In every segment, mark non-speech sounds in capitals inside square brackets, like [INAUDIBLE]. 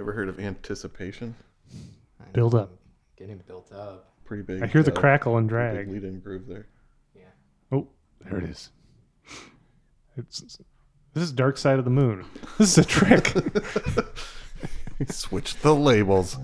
You ever heard of anticipation? Build up. Getting built up. Pretty big. I hear the uh, crackle and pretty Big drag. lead-in groove there. Yeah. Oh, there it is. It's this is Dark Side of the Moon. [LAUGHS] This is a trick. [LAUGHS] Switch the labels.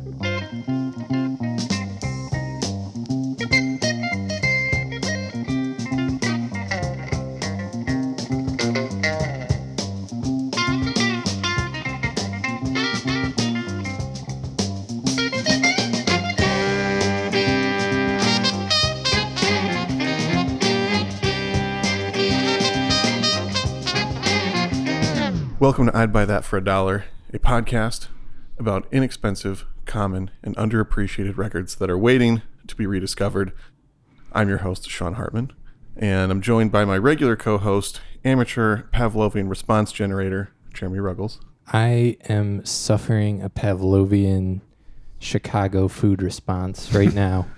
Welcome to I'd Buy That for a Dollar, a podcast about inexpensive, common, and underappreciated records that are waiting to be rediscovered. I'm your host, Sean Hartman, and I'm joined by my regular co host, amateur Pavlovian response generator, Jeremy Ruggles. I am suffering a Pavlovian Chicago food response right now. [LAUGHS]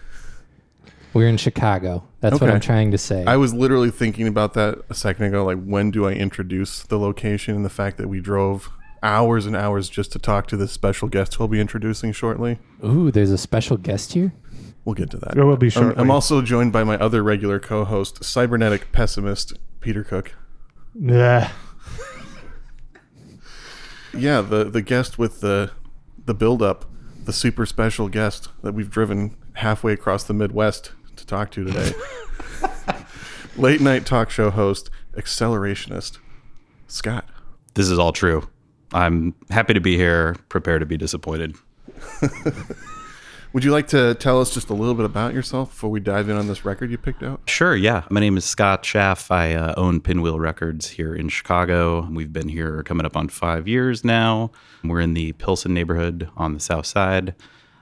We're in Chicago. That's what Okay. I'm trying to say. I was literally thinking about that a second ago. Like, when do I introduce the location and the fact that we drove hours and hours just to talk to this special guest we'll be introducing shortly? Ooh, there's a special guest here. We'll get to that. There will be I'm, shortly. I'm also joined by my other regular co host, cybernetic pessimist, Peter Cook. yeah. Yeah, the, the guest with the, the build up, the super special guest that we've driven halfway across the Midwest to talk to today. [LAUGHS] Late night talk show host, accelerationist, Scott. This is all true. I'm happy to be here, prepared to be disappointed. [LAUGHS] Would you like to tell us just a little bit about yourself before we dive in on this record you picked out? Sure, yeah. My name is Scott Schaff. I uh, own Pinwheel Records here in Chicago. We've been here coming up on five years now. We're in the Pilsen neighborhood on the south side.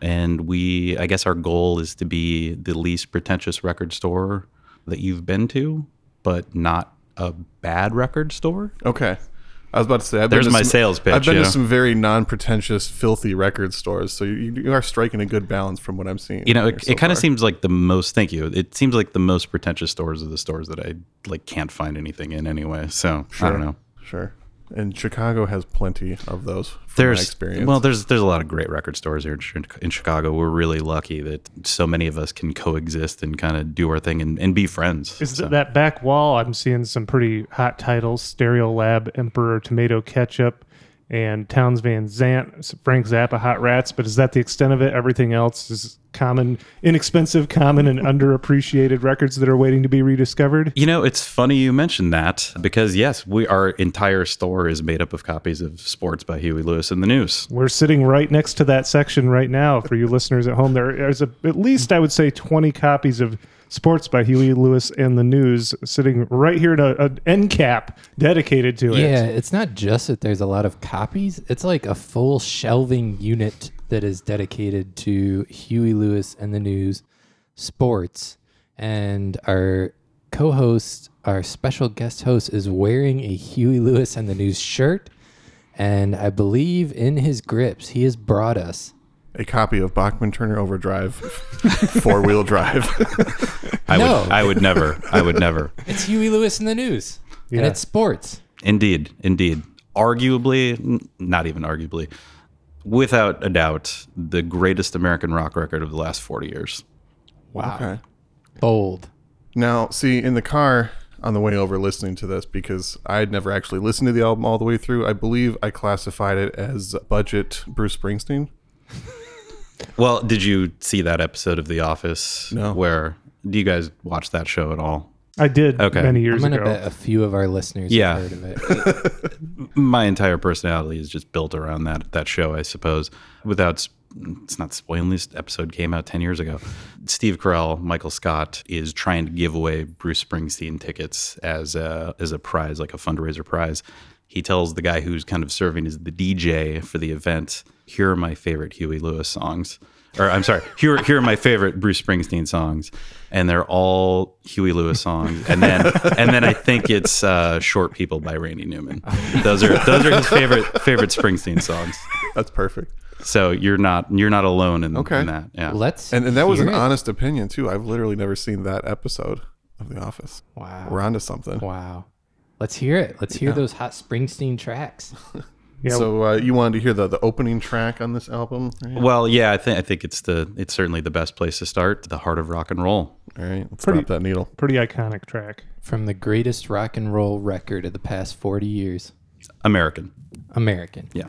And we, I guess our goal is to be the least pretentious record store that you've been to, but not a bad record store. Okay. I was about to say, I've There's been to my some- sales pitch, I've been to know? some very non-pretentious, filthy record stores, so you, you are striking a good balance from what I'm seeing. You know, it, so it kind of seems like the most. Thank you. It seems like the most pretentious stores are the stores that I like can't find anything in anyway. So I don't know. Sure. And Chicago has plenty of those. From There's my experience. well, there's there's a lot of great record stores here in in Chicago. We're really lucky that so many of us can coexist and kind of do our thing and, and be friends. Is So- that back wall? I'm seeing some pretty hot titles: Stereolab, Emperor Tomato Ketchup, and Townes Van Zandt, Frank Zappa, Hot Rats. But is that the extent of it? Everything else is common, inexpensive, common, and underappreciated records that are waiting to be rediscovered. You know, it's funny you mentioned that because yes, we our entire store is made up of copies of Sports by Huey Lewis and the News. We're sitting right next to that section right now. For you listeners at home, there is a, at least I would say 20 copies of Sports by Huey Lewis and the News sitting right here to an end cap dedicated to it. Yeah, it's not just that there's a lot of copies. It's like a full shelving unit that is dedicated to Huey Lewis and the News Sports. And our co host, our special guest host, is wearing a Huey Lewis and the News shirt. And I believe in his grips, he has brought us a copy of Bachman Turner Overdrive, [LAUGHS] four-wheel drive. [LAUGHS] I No. would I would never I would never. it's Huey Lewis and the News. And Yeah. it's sports. Indeed, indeed. Arguably, n- not even arguably, without a doubt, the greatest American rock record of the last 40 years. Wow. okay. Bold. Now, see, in the car on the way over listening to this, because I had never actually listened to the album all the way through, I believe I classified it as budget Bruce Springsteen. Well, did you see that episode of The Office? No. Where do you guys watch that show at all? I did Okay. many I'm years going to ago. bet a few of our listeners Yeah. have heard of it. [LAUGHS] My entire personality is just built around that that show, I suppose. Without s- it's not spoiling. This episode came out ten years ago. Steve Carell, Michael Scott is trying to give away Bruce Springsteen tickets as a as a prize, like a fundraiser prize. He tells the guy who's kind of serving as the DJ for the event, "Here are my favorite Huey Lewis songs." Or I'm sorry, here here are my favorite Bruce Springsteen songs, and they're all Huey Lewis songs. And then and then I think it's uh, "Short People" by Randy Newman. Those are those are his favorite favorite Springsteen songs. That's perfect. So you're not you're not alone in, Okay. in that. Yeah. Let's And, and that was an it. honest opinion, too. I've literally never seen that episode of The Office. Wow. We're onto something. Wow. Let's hear it. Let's hear those hot Springsteen tracks. [LAUGHS] Yeah. So uh, you wanted to hear the, the opening track on this album? Right? Well, yeah, I think I think it's the it's certainly the best place to start. The heart of rock and roll. All right, let's Pretty- drop that needle. Pretty iconic track. From the greatest rock and roll record of the past 40 years, American. American. Yeah.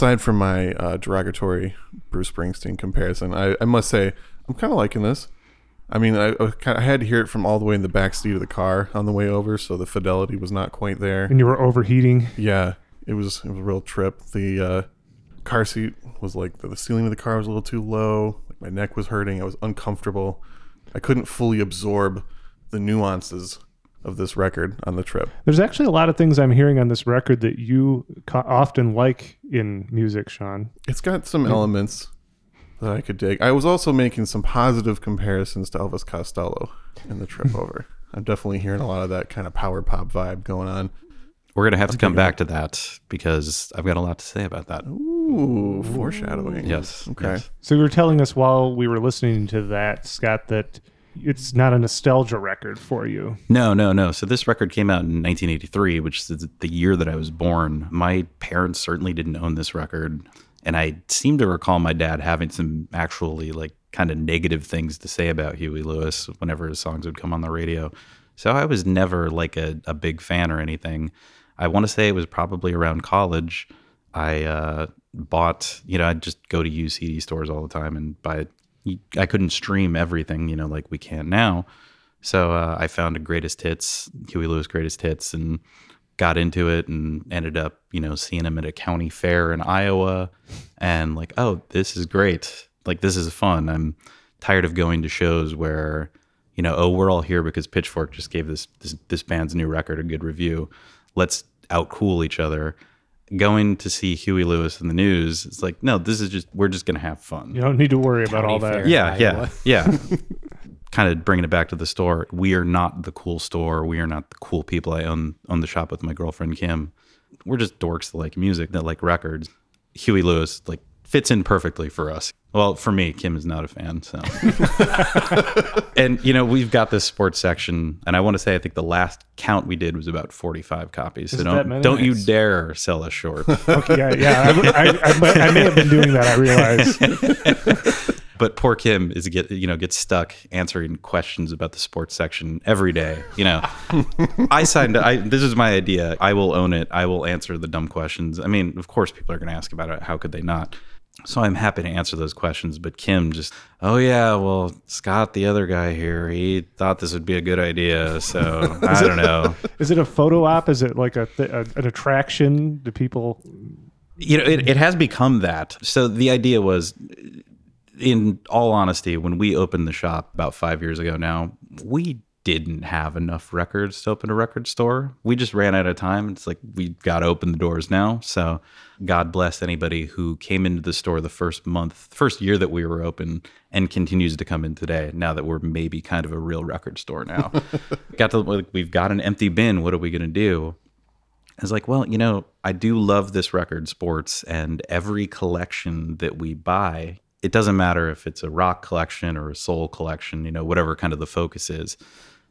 Aside from my uh, derogatory Bruce Springsteen comparison, I, I must say I'm kind of liking this. I mean, I, I, kinda, I had to hear it from all the way in the back seat of the car on the way over, so the fidelity was not quite there. And you were overheating. Yeah, it was it was a real trip. The uh, car seat was like the, the ceiling of the car was a little too low. Like my neck was hurting. I was uncomfortable. I couldn't fully absorb the nuances of this record on the trip. There's actually a lot of things I'm hearing on this record that you co- often like in music, Sean. It's got some elements that I could dig. I was also making some positive comparisons to Elvis Costello in the trip [LAUGHS] over. I'm definitely hearing a lot of that kind of power pop vibe going on. We're gonna have to come back to that because I've got a lot to say about that. Ooh, foreshadowing. Yes. Okay. yes. So you were telling us while we were listening to that, Scott, that it's not a nostalgia record for you. No, no, no. So this record came out in 1983, which is the year that I was born. My parents certainly didn't own this record, and I seem to recall my dad having some actually like kind of negative things to say about Huey Lewis whenever his songs would come on the radio. So I was never like a, a big fan or anything. I want to say it was probably around college. I uh, bought, you know, I'd just go to used CD stores all the time and buy. I couldn't stream everything, you know, like we can now. So uh, I found a greatest hits, Huey Lewis greatest hits, and got into it and ended up, you know, seeing him at a county fair in Iowa, and like, oh, this is great. Like this is fun. I'm tired of going to shows where, you know, oh, we're all here because Pitchfork just gave this this, this band's new record a good review. Let's outcool each other. Going to see Huey Lewis in the news, it's like, no, this is just we're just gonna have fun. You don't need to worry about all that. fair. Yeah, yeah, yeah. [LAUGHS] kind of bringing it back to the store. We are not the cool store. We are not the cool people. I own own the shop with my girlfriend Kim. We're just dorks that like music, that like records. Huey Lewis like fits in perfectly for us. Well, for me, Kim is not a fan. So, [LAUGHS] and you know, we've got this sports section, and I want to say I think the last count we did was about forty-five copies. So Is it that don't don't you dare sell us short. [LAUGHS] Okay, yeah, yeah. I, I, I, I may have been doing that. I realize. [LAUGHS] but poor Kim is get you know gets stuck answering questions about the sports section every day. You know, I signed. I this is my idea. I will own it. I will answer the dumb questions. I mean, of course, people are going to ask about it. How could they not? So I'm happy to answer those questions. But Kim just, oh yeah, well Scott, the other guy here, he thought this would be a good idea. So [LAUGHS] I don't know. [LAUGHS] Is it a photo op? Is it like a, th- a an attraction? Do people? you know it, it has become that so the idea was in all honesty when we opened the shop about five years ago now we didn't have enough records to open a record store. We just ran out of time. It's like we got to open the doors now. So god bless anybody who came into the store the first month first year that we were open and continues to come in today now that we're maybe kind of a real record store now. [LAUGHS] Got to like, we've got an empty bin. What are we going to do? I was like, well, you know, I do love this record, sports, and every collection that we buy, it doesn't matter if it's a rock collection or a soul collection, you know, whatever kind of the focus is.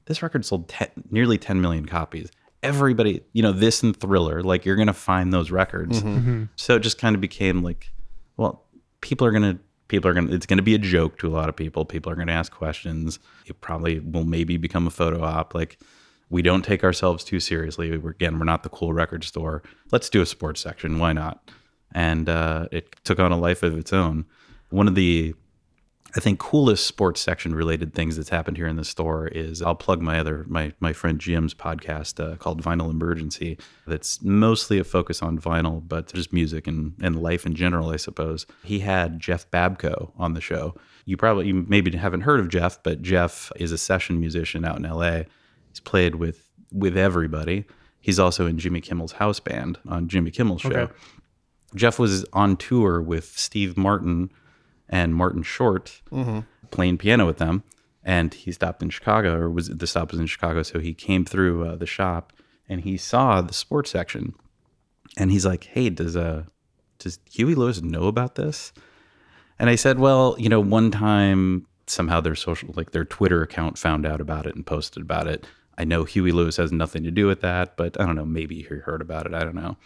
This record sold 10, nearly 10 million copies. Everybody, you know, this and Thriller, like you're going to find those records. So it just kind of became like, well, people are going to people are going to it's going to be a joke to a lot of people. People are going to ask questions. It probably will maybe become a photo op. Like we don't take ourselves too seriously. We're, again we're not the cool record store. Let's do a sports section. Why not? And uh, it took on a life of its own one of the I think coolest sports section related things that's happened here in the store is I'll plug my other my my friend Jim's podcast uh, called Vinyl Emergency. That's mostly a focus on vinyl, but just music and and life in general, I suppose. He had Jeff Babko on the show. You probably you maybe haven't heard of Jeff, but Jeff is a session musician out in L.A. He's played with with everybody. He's also in Jimmy Kimmel's house band on Jimmy Kimmel's show. Okay. Jeff was on tour with Steve Martin and Martin Short playing piano with them. And he stopped in Chicago, or was the stop was in Chicago. So he came through uh, the shop and he saw the sports section. And he's like, "Hey, does uh, does Huey Lewis know about this?" And I said, "Well, you know, one time somehow their social, like their Twitter account, found out about it and posted about it. I know Huey Lewis has nothing to do with that, but I don't know. Maybe he heard about it. I don't know."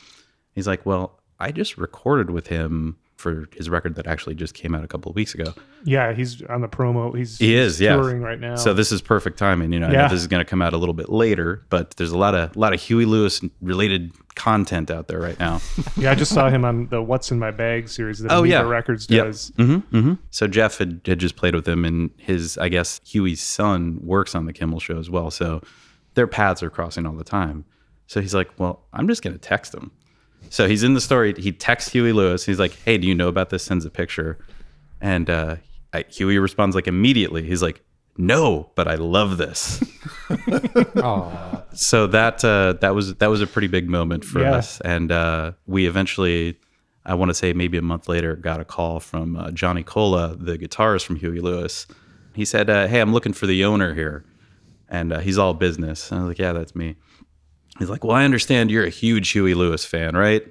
He's like, "Well, I just recorded with him for his record that actually just came out a couple of weeks ago. Yeah, he's on the promo. He's He is, yeah. touring right now. So this is perfect timing. You know, I know this is going to come out a little bit later, but there's a lot of a lot of Huey Lewis related content out there right now. [LAUGHS] yeah, I just saw him on the "What's in My Bag" series that Oh, yeah. Records Yep. does. Mm-hmm, mm-hmm. So Jeff had, had just played with him, and his, I guess, Huey's son works on the Kimmel show as well. So their paths are crossing all the time. So he's like, well, I'm just going to text him. So he's in the story. He texts Huey Lewis. He's like, hey, do you know about this? Sends a picture. And uh, I, Huey responds like immediately. He's like, no, but I love this. [LAUGHS] So that uh, that was that was a pretty big moment for Yeah. us, and uh, we eventually, I want to say maybe a month later, got a call from uh, Johnny Colla, the guitarist from Huey Lewis. He said, uh, "Hey, I'm looking for the owner here," and uh, he's all business. And I was like, "Yeah, that's me." He's like, "Well, I understand you're a huge Huey Lewis fan, right?"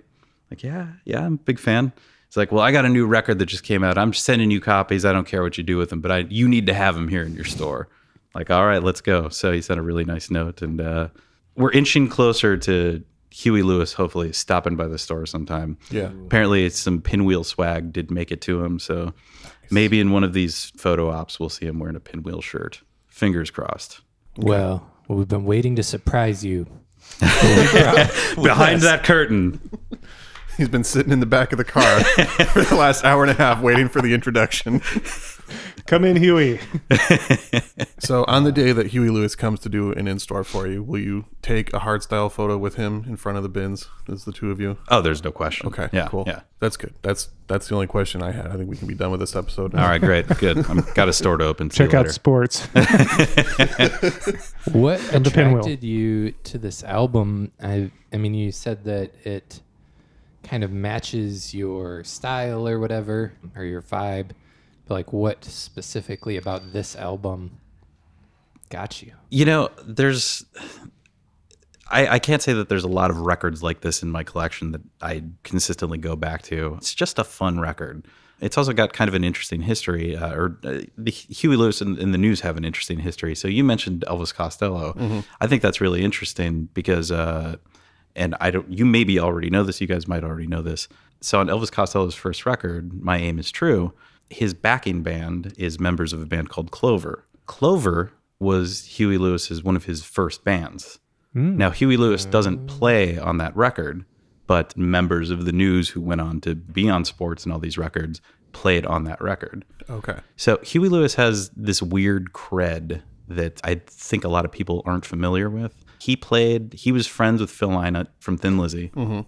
Like, "Yeah, yeah, I'm a big fan." He's like, "Well, I got a new record that just came out. I'm sending you copies. I don't care what you do with them, but I you need to have them here in your store." Like, all right, let's go. So he sent a really nice note, and uh, we're inching closer to Huey Lewis. Hopefully, stopping by the store sometime. Yeah. Apparently, it's some pinwheel swag did make it to him, so maybe in one of these photo ops, we'll see him wearing a pinwheel shirt. Fingers crossed. well, we've been waiting to surprise you. [LAUGHS] Behind that curtain, He's been sitting in the back of the car [LAUGHS] for the last hour and a half waiting for the introduction. [LAUGHS] Come in, Huey. [LAUGHS] So, on the day that Huey Lewis comes to do an in store for you, will you take a hard style photo with him in front of the bins as the two of you? oh, there's no question. Okay, yeah, cool. yeah. That's good. That's that's the only question I had. I think we can be done with this episode. All right, great, good. I've got a store to open. See Check out sports. [LAUGHS] What the pinwheel. attracted you to this album? I, I mean, you said that it kind of matches your style or whatever, or your vibe. Like, what specifically about this album got you? You know, there's. I, I can't say that there's a lot of records like this in my collection that I consistently go back to. It's just a fun record. It's also got kind of an interesting history, uh, or uh, the Huey Lewis and, and the News have an interesting history. So you mentioned Elvis Costello. I think that's really interesting because, uh, and I don't. You maybe already know this. You guys might already know this. So on Elvis Costello's first record, "My Aim Is True," his backing band is members of a band called Clover. Clover was Huey Lewis's one of his first bands. Hmm. Now Huey Lewis doesn't play on that record, but members of the News who went on to be on Sports and all these records played on that record. Okay. So Huey Lewis has this weird cred that I think a lot of people aren't familiar with. He played, he was friends with Phil Lynott from Thin Lizzy, mm-hmm.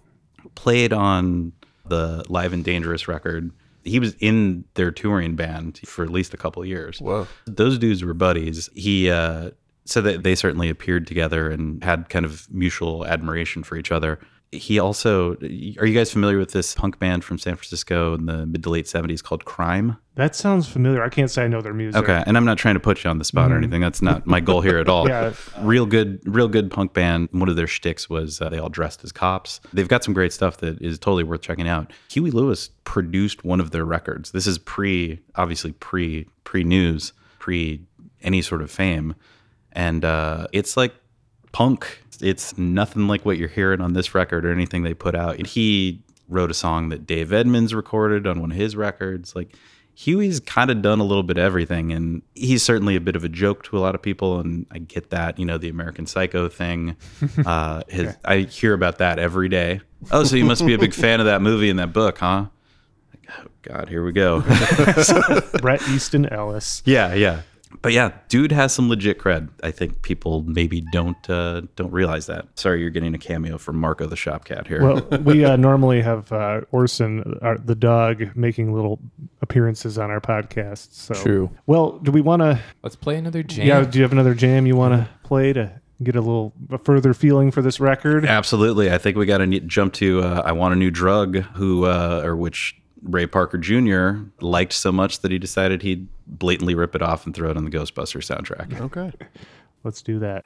played on the Live and Dangerous record. He was in their touring band for at least a couple of years. Whoa. Those dudes were buddies. He uh, so that they certainly appeared together and had kind of mutual admiration for each other. He also, are you guys familiar with this punk band from San Francisco in the mid to late 70s called Crime? That sounds familiar. I can't say I know their music. Okay, and I'm not trying to put you on the spot or anything. That's not my goal here at all. [LAUGHS] Yeah. real good, real good punk band. One of their shticks was uh, they all dressed as cops. They've got some great stuff that is totally worth checking out. Huey Lewis produced one of their records. This is pre, obviously pre pre news, pre any sort of fame, and uh, it's like punk. It's nothing like what you're hearing on this record or anything they put out. He wrote a song that Dave Edmunds recorded on one of his records. Like Huey's kind of done a little bit of everything, and he's certainly a bit of a joke to a lot of people. And I get that, you know, the American Psycho thing. [LAUGHS] Uh, his, I hear about that every day. Oh, so you must be a big fan of that movie and that book, huh? Like, oh God, here we go. [LAUGHS] [LAUGHS] Bret Easton Ellis. Yeah, yeah. But yeah, dude has some legit cred. I think people maybe don't uh, don't realize that. Sorry, you're getting a cameo from Marco the Shop Cat here. Well, we uh, normally have uh, Orson, uh, the dog, making little appearances on our podcast. So, True. Well, do we want to? Let's play another jam. Yeah. Do you have another jam you want to play to get a little a further feeling for this record? Absolutely. I think we got to jump to uh, I Want a New Drug, who, uh, or which Ray Parker Jr. liked so much that he decided he'd blatantly rip it off and throw it on the Ghostbusters soundtrack. Okay. Let's do that.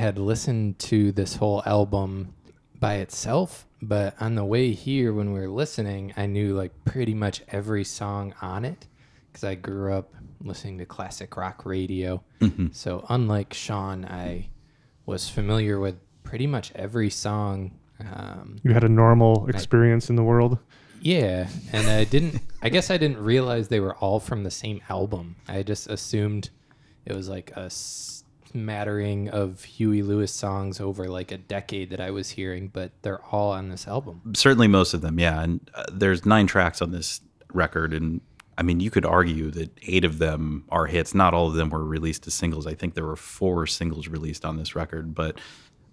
Had listened to this whole album by itself, but on the way here when we were listening, I knew like pretty much every song on it because I grew up listening to classic rock radio. So unlike Sean, I was familiar with pretty much every song. Um, You had a normal experience in the world. yeah, and I didn't. I guess I didn't realize they were all from the same album. I just assumed it was like a smattering of Huey Lewis songs over like a decade that I was hearing, but they're all on this album. Certainly most of them, yeah. And uh, there's nine tracks on this record. And I mean, you could argue that eight of them are hits. Not all of them were released as singles. I think there were four singles released on this record. But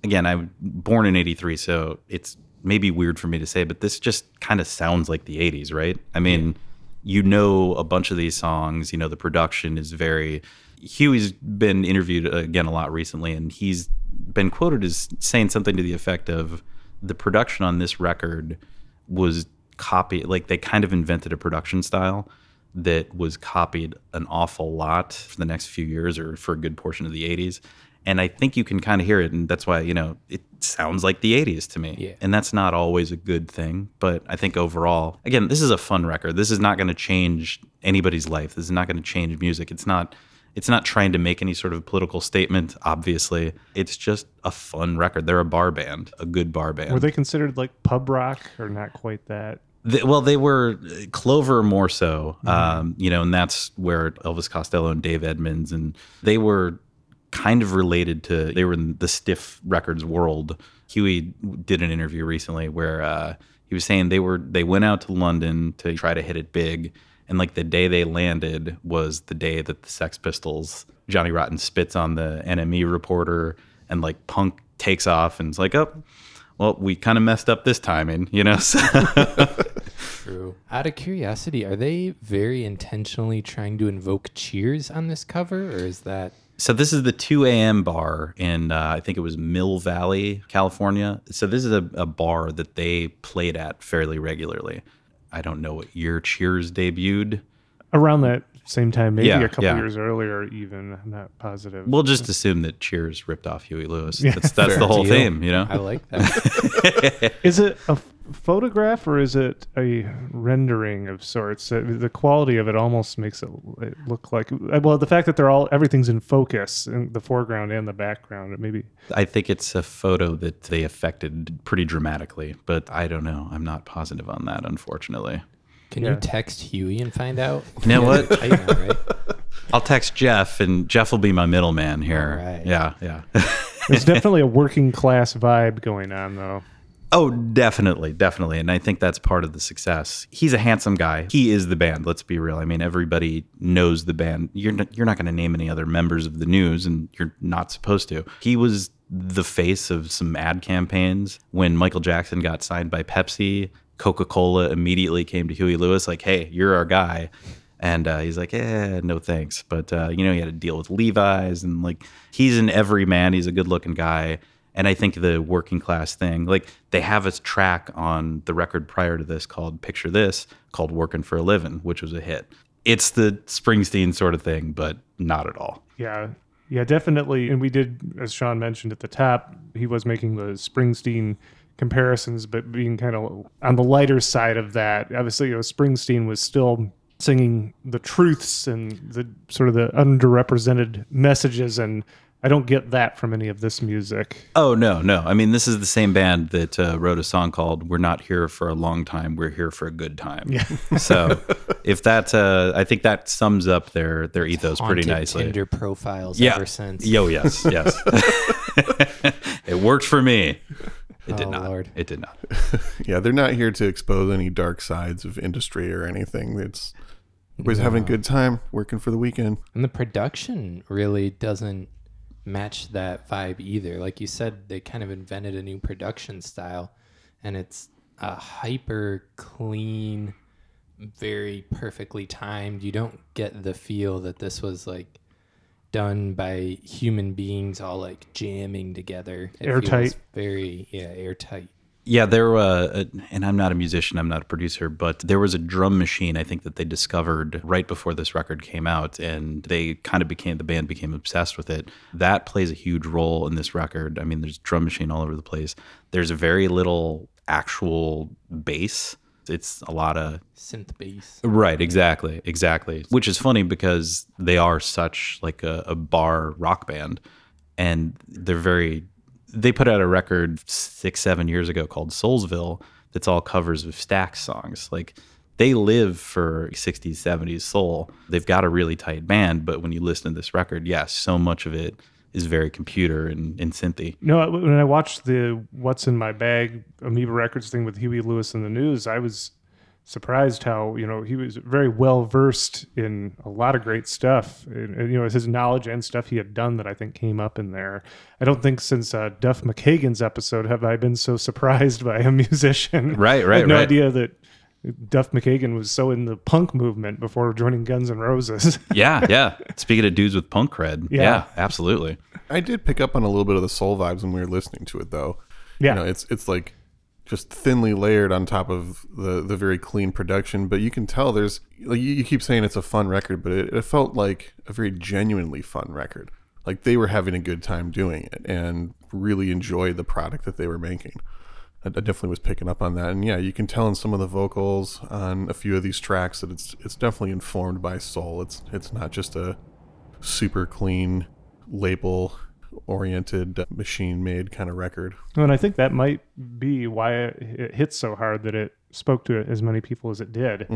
again, I'm born in 83, so it's maybe weird for me to say, but this just kind of sounds like the 80s, right? I mean, you know a bunch of these songs, you know, the production is very. Huey's been interviewed uh, again a lot recently, and he's been quoted as saying something to the effect of the production on this record was copied, like they kind of invented a production style that was copied an awful lot for the next few years or for a good portion of the 80s. And I think you can kind of hear it. And that's why, you know, it sounds like the 80s to me. Yeah. And that's not always a good thing. But I think overall, again, this is a fun record. This is not going to change anybody's life. This is not going to change music. It's not. It's not trying to make any sort of political statement, obviously. It's just a fun record. They're a bar band, a good bar band. Were they considered like pub rock or not quite that? They, well, they were Clover more so, um, you know, and that's where Elvis Costello and Dave Edmunds, and they were kind of related to. They were in the Stiff Records world. Huey did an interview recently where uh, he was saying they were they went out to London to try to hit it big, and like the day they landed was the day that the Sex Pistols, Johnny Rotten spits on the NME reporter, and like Punk takes off and it's like, oh, well, we kind of messed up this timing, you know. [LAUGHS] So. True. Out of curiosity, are they very intentionally trying to invoke Cheers on this cover, or is that So this is the 2 a.m. bar in uh, I think it was Mill Valley, California. So this is a, a bar that they played at fairly regularly. I don't know what year Cheers debuted. Around that same time, maybe Yeah, a couple yeah. years earlier, even. I'm not positive. We'll just assume that Cheers ripped off Huey Lewis. Yeah. That's, that's the whole deal. theme, you know. I like that. [LAUGHS] Is it a f- photograph or is it a rendering of sorts? Uh, The quality of it almost makes it it look like uh, well, the fact that they're all everything's in focus in the foreground and the background. It maybe I think it's a photo that they affected pretty dramatically, but I don't know. I'm not positive on that, unfortunately. Can Yeah. you text Huey and find out? [LAUGHS] You know what? [LAUGHS] I know, right? [LAUGHS] I'll text Jeff, and Jeff will be my middleman here. All right. Yeah, yeah. there's definitely a working class vibe going on though. Oh, definitely, definitely. And I think that's part of the success. He's a handsome guy. He is the band, let's be real. I mean, everybody knows the band. You're not, you're not going to name any other members of the news and you're not supposed to. He was the face of some ad campaigns when Michael Jackson got signed by Pepsi. Coca-Cola immediately came to Huey Lewis like, "Hey, you're our guy." And uh, he's like, "Eh, no thanks." But uh, you know, he had to deal with Levi's and like he's an everyman. He's a good-looking guy. And I think the working class thing, like they have a track on the record prior to this called Picture This, called Working for a Living, which was a hit. It's the Springsteen sort of thing, but not at all. Yeah. Yeah, definitely. And we did, as Sean mentioned at the top, he was making the Springsteen comparisons, but being kind of on the lighter side of that. Obviously, you know, Springsteen was still singing the truths and the sort of the underrepresented messages. And I don't get that from any of this music. Oh, no, no. I mean, this is the same band that uh, wrote a song called We're Not Here for a Long Time, We're Here for a Good Time. Yeah. [LAUGHS] so if that, uh, I think that sums up their, their ethos pretty Haunted nicely. Tinder profiles yeah. ever since. Yo, yes, yes. [LAUGHS] [LAUGHS] it worked for me. It did Oh, not. Lord. It did not. Yeah, they're not here to expose any dark sides of industry or anything. It's everybody's having a good time working for the weekend. And the production really doesn't match that vibe either. Like you said, they kind of invented a new production style, and it's a hyper clean, very perfectly timed. You don't get the feel that this was like done by human beings all like jamming together. It Airtight. Very, yeah, airtight. Yeah, there. Uh, and I'm not a musician. I'm not a producer, but there was a drum machine. I think that they discovered right before this record came out, and they kind of became the band became obsessed with it. That plays a huge role in this record. I mean, there's drum machine all over the place. There's very little actual bass. It's a lot of Synth bass. Right, exactly, exactly. Which is funny because they are such like a, a bar rock band, and they're very. They put out a record six, seven years ago called Soulsville. That's all covers of Stax songs. Like they live for 60s, 70s soul. They've got a really tight band, but when you listen to this record, yes, so much of it is very computer and, and synthy. No, when I watched the "What's in My Bag" Amoeba Records thing with Huey Lewis in the news, I was surprised how you know he was very well versed in a lot of great stuff. And, and, you know, his knowledge and stuff he had done that I think came up in there. I don't think since uh, Duff McKagan's episode have I been so [LAUGHS] surprised by a musician. [LAUGHS] Right, right I right, had no right. idea that. Duff McKagan was so in the punk movement before joining Guns N' Roses. [LAUGHS] Yeah, yeah. Speaking of dudes with punk cred, Yeah. yeah, absolutely. I did pick up on a little bit of the soul vibes when we were listening to it, though. Yeah. you know, it's it's like just thinly layered on top of the the very clean production. But you can tell there's like you, you keep saying it's a fun record, but it, it felt like a very genuinely fun record. like they were having a good time doing it and really enjoyed the product that they were making. I, I definitely was picking up on that, and yeah, you can tell in some of the vocals on a few of these tracks that it's it's definitely informed by soul. It's it's not just a super clean label oriented machine made kind of record. And I think that might be why it, it hit so hard that it spoke to as many people as it did.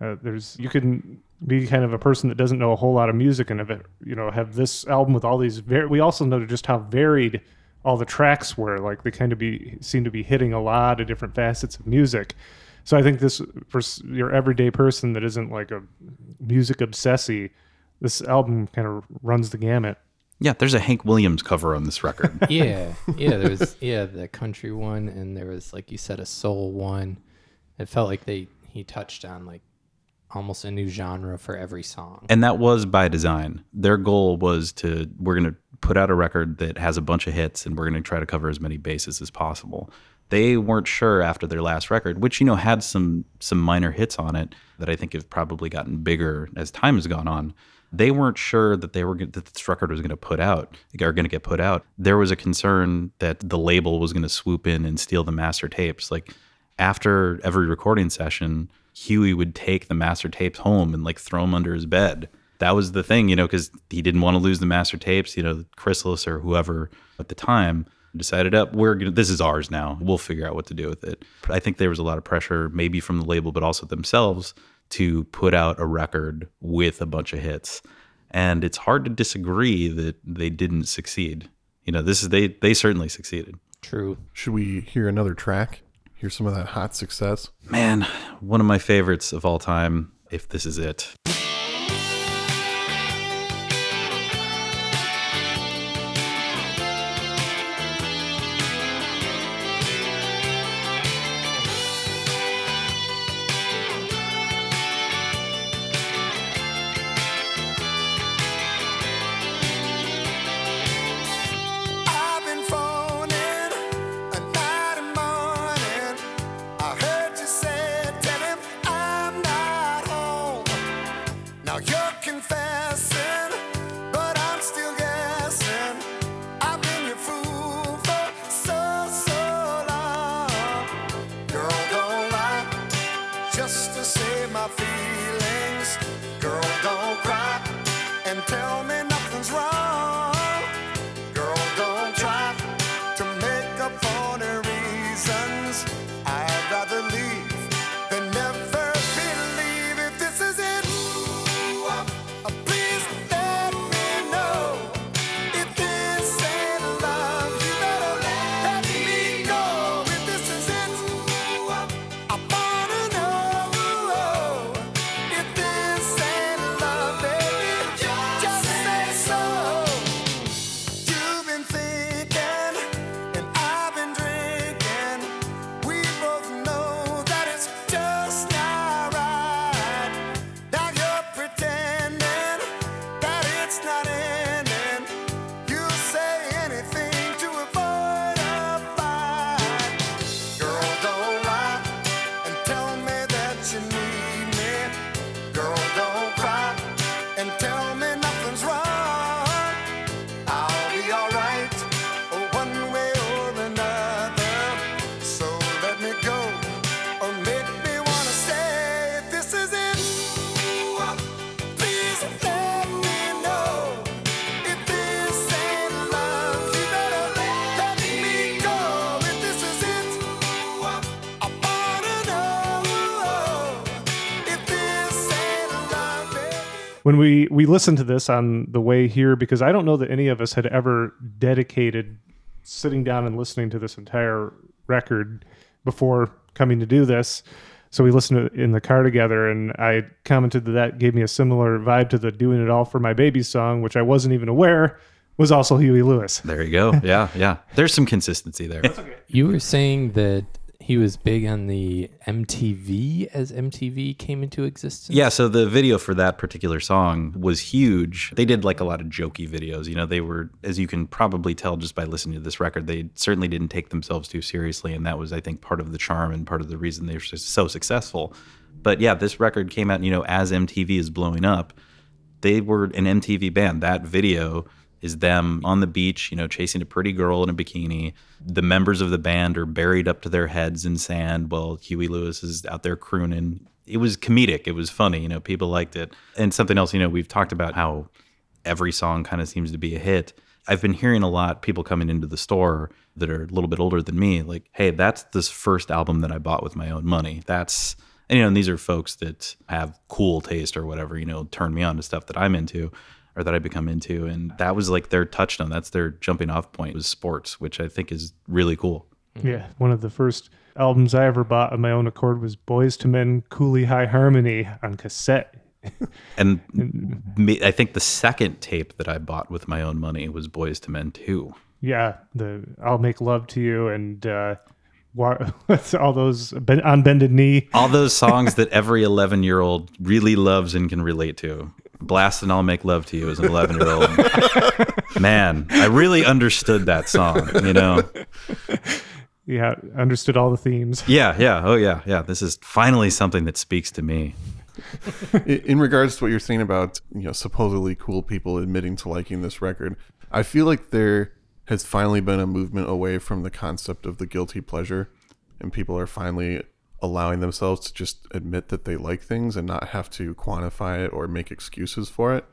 Uh, there's you can be kind of a person that doesn't know a whole lot of music and have it, you know have this album with all these. Very, we also know just how varied all the tracks were. Like they kind of be seem to be hitting a lot of different facets of music. So I think this for your everyday person that isn't like a music obsessy, this album kind of runs the gamut. Yeah, there's a Hank Williams cover on this record. [LAUGHS] yeah, yeah. There was yeah the country one, and there was like you said a soul one. It felt like they he touched on like almost a new genre for every song. and that was by design. Their goal was to we're going to put out a record that has a bunch of hits and we're going to try to cover as many bases as possible. They weren't sure after their last record, which you know had some some minor hits on it that I think have probably gotten bigger as time has gone on. They weren't sure that they were that this record was going to put out or going to get put out. There was a concern that the label was going to swoop in and steal the master tapes. Like after every recording session, Huey would take the master tapes home and like throw them under his bed. That was the thing, you know, because he didn't want to lose the master tapes. You know, Chrysalis or whoever at the time decided up we're gonna this is ours now we'll figure out what to do with it but i think there was a lot of pressure maybe from the label but also themselves to put out a record with a bunch of hits and it's hard to disagree that they didn't succeed you know this is they they certainly succeeded True. Should we hear another track? Hear some of that hot success? Man, one of my favorites of all time, if this is it. When we we listened to this on the way here because I don't know that any of us had ever dedicated sitting down and listening to this entire record before coming to do this. So we listened to it in the car together, and I commented that that gave me a similar vibe to the "Doing It All for My Baby" song, which I wasn't even aware was also Huey Lewis. There you go. Yeah, yeah. There's some consistency there. You were saying that he was big on the MTV as MTV came into existence. Yeah, so the video for that particular song was huge. They did like a lot of jokey videos. You know, they were, as you can probably tell just by listening to this record, they certainly didn't take themselves too seriously. And that was, I think, part of the charm and part of the reason they were so- successful. But yeah, this record came out, you know, as MTV is blowing up. They were an MTV band. That video is them on the beach, you know, chasing a pretty girl in a bikini. The members of the band are buried up to their heads in sand while Huey Lewis is out there crooning. It was comedic. It was funny. You know, people liked it. And something else, you know, we've talked about how every song kind of seems to be a hit. I've been hearing a lot people coming into the store that are a little bit older than me, like, hey, that's this first album that I bought with my own money. That's and you know, and these are folks that have cool taste or whatever, you know, turn me on to stuff that I'm into or that I become into. And that was like their touchdown. That's their jumping off point was sports, which I think is really cool. Yeah, one of the first albums I ever bought of my own accord was Boyz II Men Cooley High Harmony on cassette. [LAUGHS] And me, I think the second tape that I bought with my own money was Boyz II Men 2. Yeah, the I'll Make Love to You and uh, [LAUGHS] all those on bended knee. All those songs that every 11 year old really loves and can relate to. Blast and I'll Make Love to You as an 11 year old. Man, I really understood that song, you know? Yeah, understood all the themes. Yeah, yeah. Oh, yeah, yeah. This is finally something that speaks to me. In regards to what you're saying about you know supposedly cool people admitting to liking this record i feel like there has finally been a movement away from the concept of the guilty pleasure and people are finally allowing themselves to just admit that they like things and not have to quantify it or make excuses for it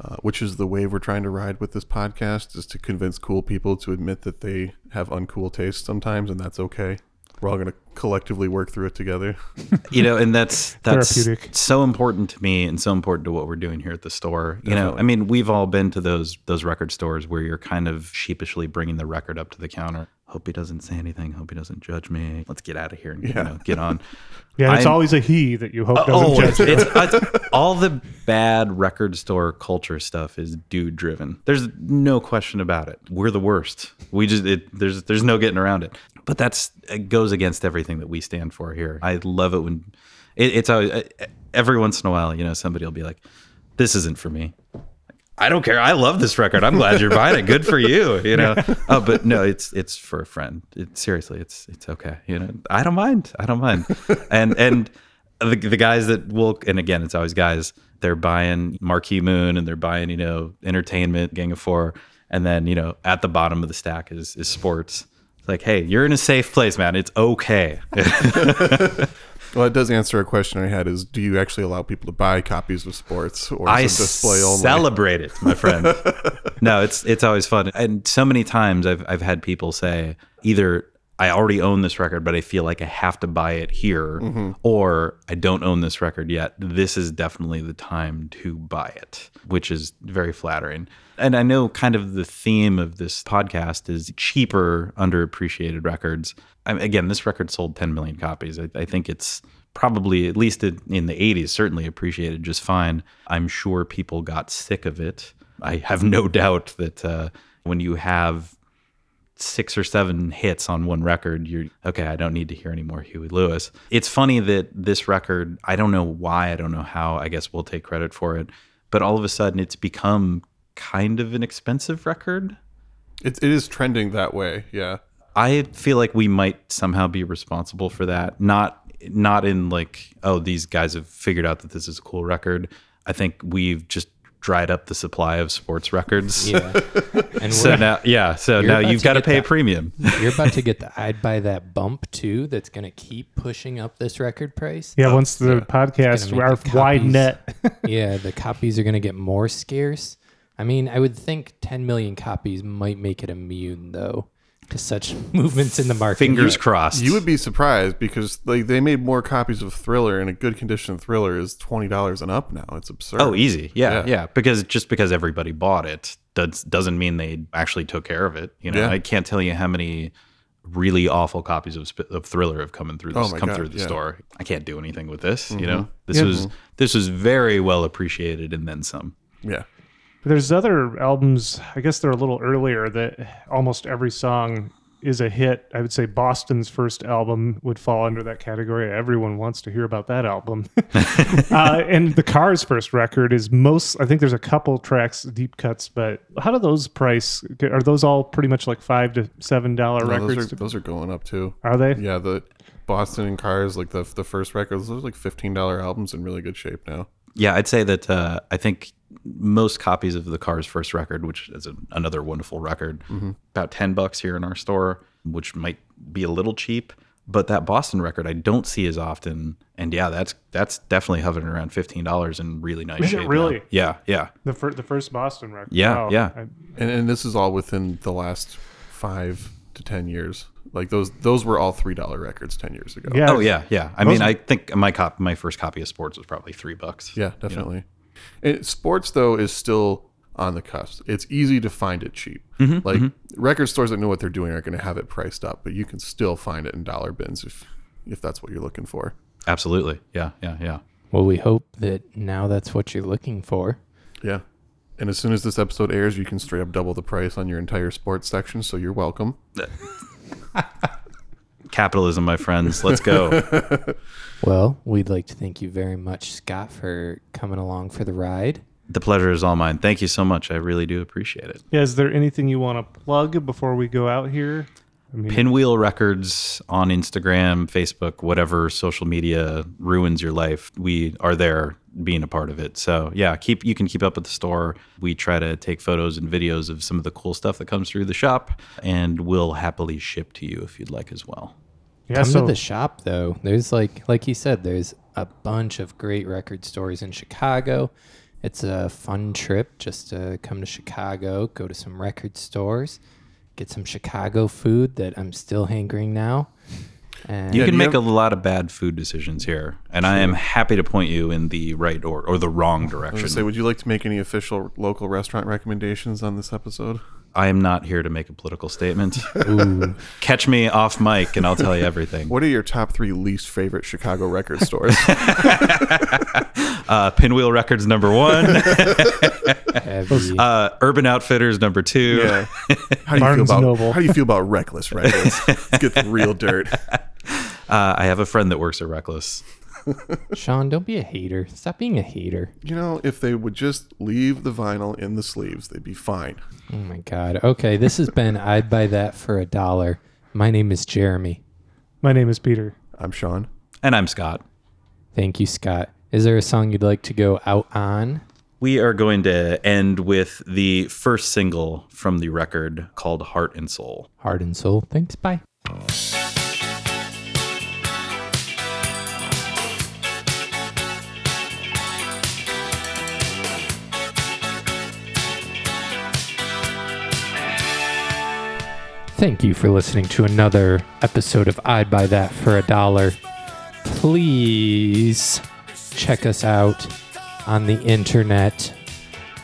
uh, which is the wave we're trying to ride with this podcast is to convince cool people to admit that they have uncool tastes sometimes and that's okay. We're all going to collectively work through it together. [LAUGHS] You know and that's that's so important to me and so important to what we're doing here at the store. You know i mean we've all been to those those record stores where you're kind of sheepishly bringing the record up to the counter hope he doesn't say anything. Hope he doesn't judge me. Let's get out of here and you know, get on. [LAUGHS] Yeah, it's I'm- always a he that you hope uh, doesn't oh judge it's, it's, it's [LAUGHS] all the bad record store culture stuff is dude driven there's no question about it. We're the worst. We just it, there's there's no getting around it. But that's it goes against everything that we stand for here. I love it when it, it's always every once in a while you know somebody will be like this isn't for me I don't care. I love this record. I'm glad you're buying it. Good for you. You know. Oh, but no, it's it's for a friend. It, seriously, it's it's okay. You know, I don't mind. I don't mind. And and the the guys that will, and again, it's always guys. They're buying Marquee Moon and they're buying you know Entertainment, Gang of Four, and then you know at the bottom of the stack is is sports. It's like, hey, you're in a safe place, man. It's okay. [LAUGHS] Well, it does answer a question I had: is do you actually allow people to buy copies of sports, or I display only? celebrate it, my friend. [LAUGHS] no, it's it's always fun, and so many times I've I've had people say either I already own this record, but I feel like I have to buy it here, Mm-hmm. or I don't own this record yet. This is definitely the time to buy it, which is very flattering. And I know kind of the theme of this podcast is cheaper, underappreciated records. I again, this record sold 10 million copies. I, I think it's probably, at least in in the 80s, certainly appreciated just fine. I'm sure people got sick of it. I have no [LAUGHS] doubt that uh, when you have six or seven hits on one record, you're okay. I don't need to hear any more Huey Lewis. It's funny that this record, I don't know why, I don't know how, I guess we'll take credit for it, but all of a sudden it's become kind of an expensive record. It, it is trending that way. Yeah. I feel like we might somehow be responsible for that. Not not in like, oh, these guys have figured out that this is a cool record. I think we've just dried up the supply of sports records. Yeah. And [LAUGHS] So now, yeah. So You're now about you've got to get pay a premium. [LAUGHS] you're about to get the I'd buy that bump too. That's going to keep pushing up this record price. Yeah, once the yeah. podcast, our the wide net. [LAUGHS] yeah, the copies are going to get more scarce. I mean, I would think 10 million copies might make it immune, though, to such [LAUGHS] movements in the market. Fingers crossed. You would be surprised because like they made more copies of Thriller, and a good condition Thriller is twenty dollars and up now. It's absurd. Oh, easy. Yeah, Yeah. yeah. Because just because everybody bought it does doesn't mean they actually took care of it. You know, Yeah. I can't tell you how many really awful copies of, of Thriller have come in through Oh this my come God, through the yeah. store. I can't do anything with this. You mm-hmm. know, this Yeah. was this was very well appreciated and then some. Yeah. But there's other albums, I guess they're a little earlier, that almost every song is a hit. I would say Boston's first album would fall under that category. Everyone wants to hear about that album. [LAUGHS] uh, and the Cars' first record is most, I think there's a couple tracks, deep cuts, but how do those price? Are those all pretty much like five to seven dollar No, records? those are those are going up too. are they? Yeah, the Boston and Cars, like the the first records, those are like fifteen dollar albums in really good shape now. Yeah, I'd say that uh, I think most copies of the Cars' first record, which is a, another wonderful record, about ten bucks here in our store, which might be a little cheap. But that Boston record, I don't see as often, and yeah, that's that's definitely hovering around fifteen dollars in really nice Is it shape. now. really? Yeah, yeah. The fir- the first Boston record. Yeah, Wow. yeah. I- And, and this is all within the last five to ten years. Like those those were all three dollar records ten years ago. yeah. Oh yeah, yeah. I Most mean, of- I think my cop, my first copy of Sports was probably three bucks. Yeah, definitely. And sports though is still on the cusp. It's easy to find it cheap. Mm-hmm, mm-hmm. like record stores that know what they're doing are going to have it priced up, but you can still find it in dollar bins if if that's what you're looking for. Absolutely. Yeah, yeah, yeah. Well, we hope that now that's what you're looking for. Yeah. And as soon as this episode airs, you can straight up double the price on your entire sports section, so you're welcome. [LAUGHS] [LAUGHS] Capitalism, my friends. Let's go. [LAUGHS] Well, we'd like to thank you very much, Scott, for coming along for the ride. the pleasure is all mine. Thank you so much. I really do appreciate it. Yeah, is there anything you want to plug before we go out here? I mean, Pinwheel Records on Instagram, Facebook, whatever social media ruins your life. We are there being a part of it. So yeah, keep you can keep up with the store. We try to take photos and videos of some of the cool stuff that comes through the shop and we'll happily ship to you if you'd like as well. yeah, Come so to the shop though. There's like like you said, there's a bunch of great record stores in Chicago. It's a fun trip just to come to Chicago, go to some record stores, get some Chicago food that I'm still hankering now. And You can make a lot of bad food decisions here, and I am happy to point you in the right or, or the wrong I was direction. say, would you like to make any official local restaurant recommendations on this episode? I am not here to make a political statement. [LAUGHS] ooh, Catch me off mic, and I'll tell you everything. What are your top three least favorite Chicago record stores? [LAUGHS] Uh, Pinwheel Records number one, heavy. [LAUGHS] uh, Urban Outfitters number two. yeah. How do you Barnes feel about Noble. how do you feel about reckless records? Let's get the real dirt. Uh, I have a friend that works at Reckless. [LAUGHS] Sean, don't be a hater. Stop being a hater. You know, if they would just leave the vinyl in the sleeves, they'd be fine. Oh my god. Okay, this has been [LAUGHS] I'd buy that for a dollar. My name is Jeremy. my name is Peter. I'm Sean. And I'm Scott. Thank you, Scott. Is there a song you'd like to go out on? We are going to end with the first single from the record called Heart and Soul. Heart and soul. Thanks. Bye. Thank you for listening to another episode of I'd Buy That for a Dollar. Please check us out on the internet.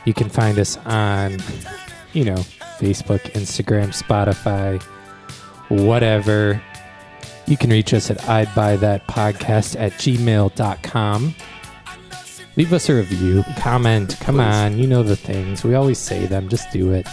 You can find us on, you know, Facebook, Instagram, Spotify, whatever. You can reach us at I'd Buy That Podcast at gmail.com. Leave us a review, comment. Come on, you know the things. We always say them. Just do it.